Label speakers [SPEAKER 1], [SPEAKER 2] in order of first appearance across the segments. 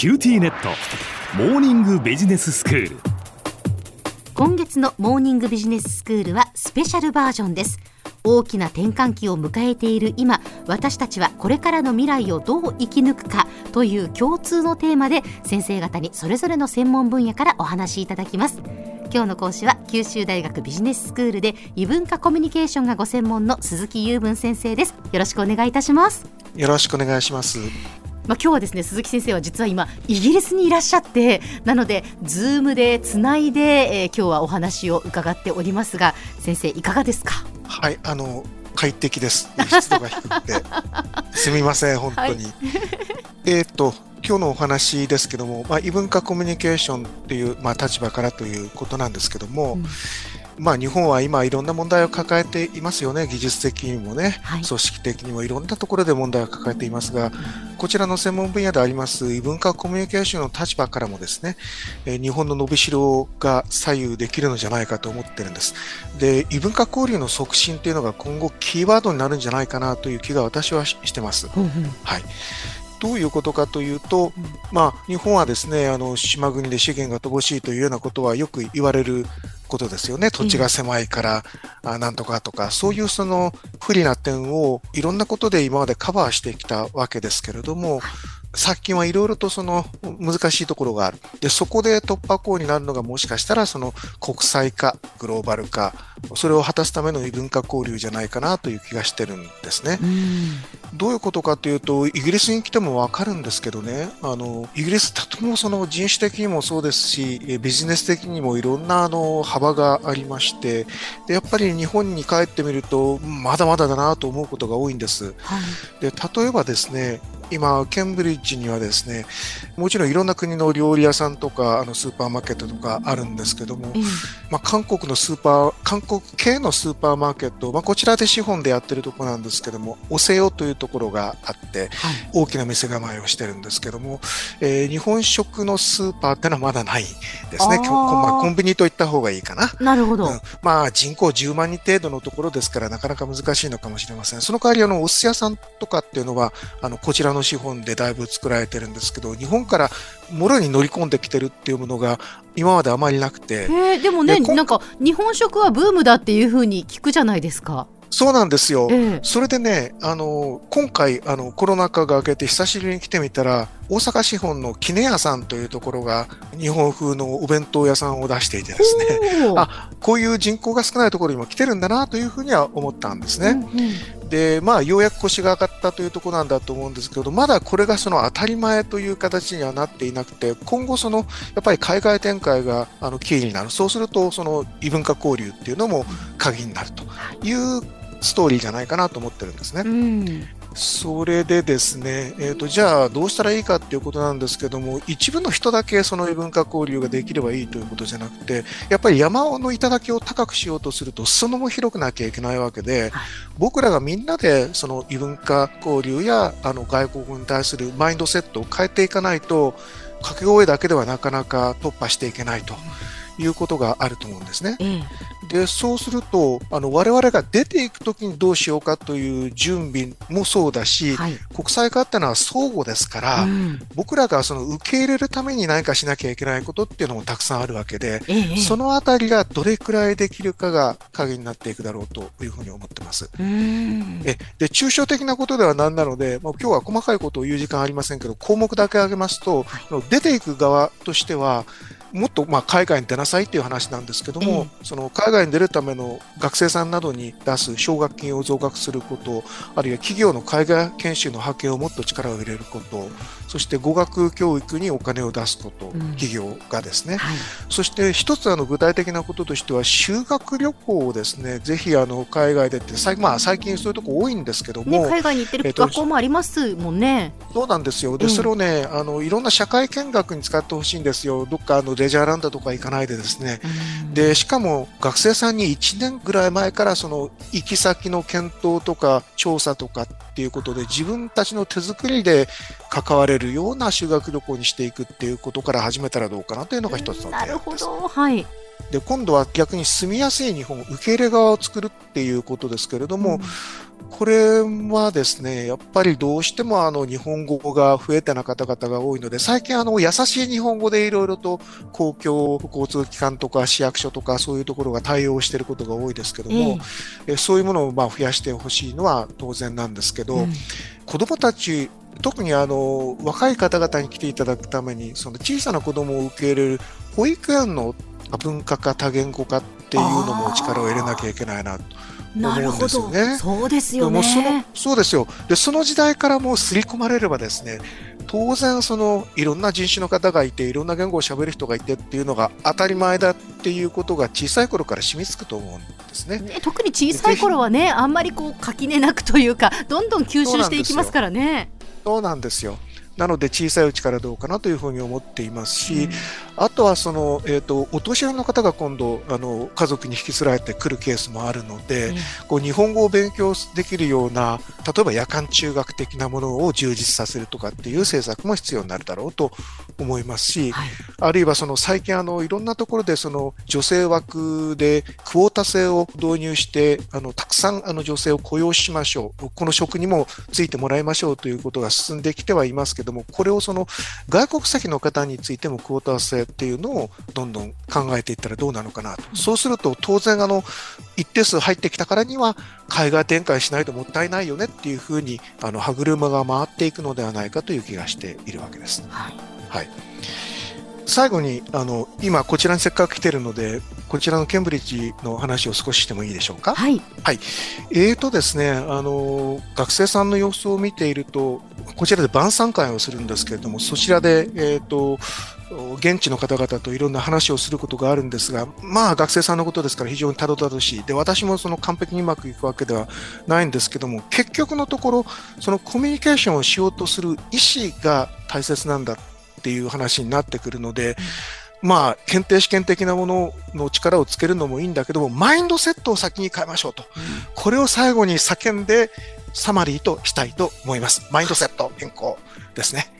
[SPEAKER 1] QTnet。モーニングビジネススクール。
[SPEAKER 2] 今月のモーニングビジネススクールはスペシャルバージョンです。大きな転換期を迎えている今私たちはこれからの未来をどう生き抜くかという共通のテーマで先生方にそれぞれの専門分野からお話しいただきます。今日の講師は九州大学ビジネススクールで異文化コミュニケーションがご専門の鈴木雄文先生です。よろしくお願いいたします。
[SPEAKER 3] よろしくお願いします
[SPEAKER 2] まあ、今日はですね鈴木先生は実は今イギリスにいらっしゃってなのでズームでつないで、えー、今日はお話を伺っておりますが先生いかがですか？
[SPEAKER 3] はいあの快適です。湿度が低くて。すみません本当に、はい、えっと今日のお話ですけども、まあ、異文化コミュニケーションっていう、まあ、立場からということなんですけども、うんまあ、日本は今いろんな問題を抱えていますよね、技術的にもね、はい、組織的にもいろんなところで問題を抱えていますが、こちらの専門分野であります異文化コミュニケーションの立場からもですね、え日本の伸びしろが左右できるのじゃないかと思ってるんです。で、異文化交流の促進というのが今後キーワードになるんじゃないかなという気が私はしてます。はい。どういうことかというと、まあ、日本はですね、あの、島国で資源が乏しいというようなことはよく言われることですよね。土地が狭いから、あなんとかとか、そういうその不利な点をいろんなことで今までカバーしてきたわけですけれども、最近はいろいろとその難しいところがある。で、そこで突破口になるのがもしかしたらその国際化、グローバル化、それを果たすための異文化交流じゃないかなという気がしてるんですね。どういうことかというと、イギリスに来てもわかるんですけどね、あの、イギリスとてもその人種的にもそうですし、ビジネス的にもいろんなあの幅がありまして、で、やっぱり日本に帰ってみると、まだまだだなと思うことが多いんです。はい、で、例えばですね、今、ケンブリッジにはですね、もちろんいろんな国の料理屋さんとか、あのスーパーマーケットとかあるんですけども、うん、まあ、韓国のスーパー、韓国系のスーパーマーケット、まあ、こちらで資本でやってるところなんですけども、オセオというところがあって、はい、大きな店構えをしてるんですけども、えー、日本食のスーパーってのはまだないですね。まあ、コンビニといった方がいいかな。
[SPEAKER 2] なるほど。うん、
[SPEAKER 3] まあ、人口10万人程度のところですから、なかなか難しいのかもしれません。その代わり、あの、お寿司屋さんとかっていうのは、あの、こちらの資本でだいぶ作られてるんですけど、日本からもろに乗り込んできてるっていうものが今まであまりなくて。
[SPEAKER 2] でもね、なんか日本食はブームだっていうふうに聞くじゃないですか。
[SPEAKER 3] そうなんですよ。えそれでね、あの、今回、あの、コロナ禍が明けて久しぶりに来てみたら、大阪資本の杵屋さんというところが日本風のお弁当屋さんを出していてですね、あ、こういう人口が少ないところにも来てるんだなというふうには思ったんですね。うんうん、で、まあ、ようやく腰が上がったというところなんだと思うんですけど、まだこれがその当たり前という形にはなっていなくて、今後その、やっぱり海外展開があのキーになる。そうすると、その異文化交流っていうのも鍵になるというストーリーじゃないかなと思ってるんですね。うんそれでですね、えーと、じゃあどうしたらいいかっていうことなんですけども、一部の人だけその異文化交流ができればいいということじゃなくて、やっぱり山の頂を高くしようとすると、裾野も広くなきゃいけないわけで、僕らがみんなでその異文化交流やあの外国に対するマインドセットを変えていかないと、掛け声だけではなかなか突破していけないと。いうことがあると思うんですね。で、そうすると、あの、我々が出ていくときにどうしようかという準備もそうだし、はい、国際化ってのは相互ですから、うん、僕らがその受け入れるために何かしなきゃいけないことっていうのもたくさんあるわけで、ええ、そのあたりがどれくらいできるかが鍵になっていくだろうというふうに思ってます。えで、抽象的なことでは何なので、もう今日は細かいことを言う時間ありませんけど、項目だけ挙げますと、はい、出ていく側としては、もっとまあ海外に出なさいっていう話なんですけども、うん、その海外に出るための学生さんなどに出す奨学金を増額すること、あるいは企業の海外研修の派遣をもっと力を入れること、そして語学教育にお金を出すこと、うん、企業がですね、はい、そして一つあの具体的なこととしては、修学旅行をですね、ぜひあの海外でって、まあ、最近そういうとこ多いんですけども、
[SPEAKER 2] ね、海外に行ってる学校もありますもんね。
[SPEAKER 3] そうなんですよ。で、それをね、あのいろんな社会見学に使ってほしいんですよ。どっかあのレジャーランドとか行かないでですね、でしかも学生さんに1年ぐらい前からその行き先の検討とか調査とかっていうことで自分たちの手作りで関われるような修学旅行にしていくっていうことから始めたらどうかなというのが一つの
[SPEAKER 2] なるほど、はい、
[SPEAKER 3] で今度は逆に住みやすい日本受け入れ側を作るっていうことですけれども、うんこれはですね、やっぱりどうしてもあの日本語が増えてな方々が多いので、最近あの優しい日本語でいろいろと公共交通機関とか市役所とかそういうところが対応していることが多いですけども、ええ、そういうものをまあ増やしてほしいのは当然なんですけど、うん、子供たち特にあの若い方々に来ていただくためにその小さな子供を受け入れる保育園の文化化多言語化っていうのも力を入れなきゃいけないなと。思うんですよね。
[SPEAKER 2] そうですよね。
[SPEAKER 3] そのそうですよ。で、その時代からもう刷り込まれればですね、当然そのいろんな人種の方がいて、いろんな言語を喋る人がいてっていうのが当たり前だっていうことが小さい頃から染みつくと思うんですね。ね
[SPEAKER 2] 特に小さい頃はね、あんまりこう垣根なくというか、どんどん吸収していきますからね。
[SPEAKER 3] そうなんですよ。なので小さいうちからどうかなというふうに思っていますし、うん、あとはその、えーと、お年寄りの方が今度あの家族に引きずられてくるケースもあるので、うん、こう日本語を勉強できるような例えば夜間中学的なものを充実させるとかっていう政策も必要になるだろうと思いますし、はい、あるいはその最近あのいろんなところでその女性枠でクォータ制を導入してあのたくさんあの女性を雇用しましょう。この職にもついてもらいましょうということが進んできてはいますけどもこれをその外国籍の方についてもクォータ制っていうのをどんどん考えていったらどうなのかなと、そうすると当然あの一定数入ってきたからには海外展開しないともったいないよねっていうふうにあの歯車が回っていくのではないかという気がしているわけです。はい、はい最後にあの今こちらにせっかく来てるのでこちらのケンブリッジの話を少ししてもいいでしょうか？
[SPEAKER 2] はい。
[SPEAKER 3] はい。えーとですね、あの学生さんの様子を見ているとこちらで晩餐会をするんですけれどもそちらでえっ、ー、と現地の方々といろんな話をすることがあるんですが、まあ学生さんのことですから非常にたどたどしい。で、私もその完璧にうまくいくわけではないんですけども、結局のところ、そのコミュニケーションをしようとする意思が大切なんだっていう話になってくるので、うん、まあ、検定試験的なものの力をつけるのもいいんだけども、マインドセットを先に変えましょうと。うん、これを最後に叫んで、サマリーとしたいと思います。マインドセット変更ですね。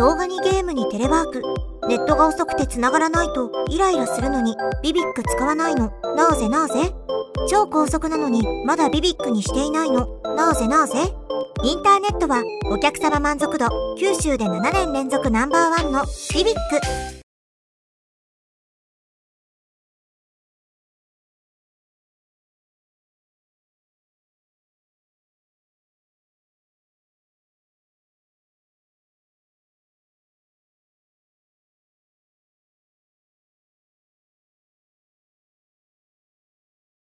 [SPEAKER 4] 動画にゲームにテレワーク。ネットが遅くて繋がらないとイライラするのにビビック使わないの。なぜなぜ？超高速なのにまだビビックにしていないの。なぜなぜ？インターネットはお客様満足度九州で7年連続ナンバーワンのビビック。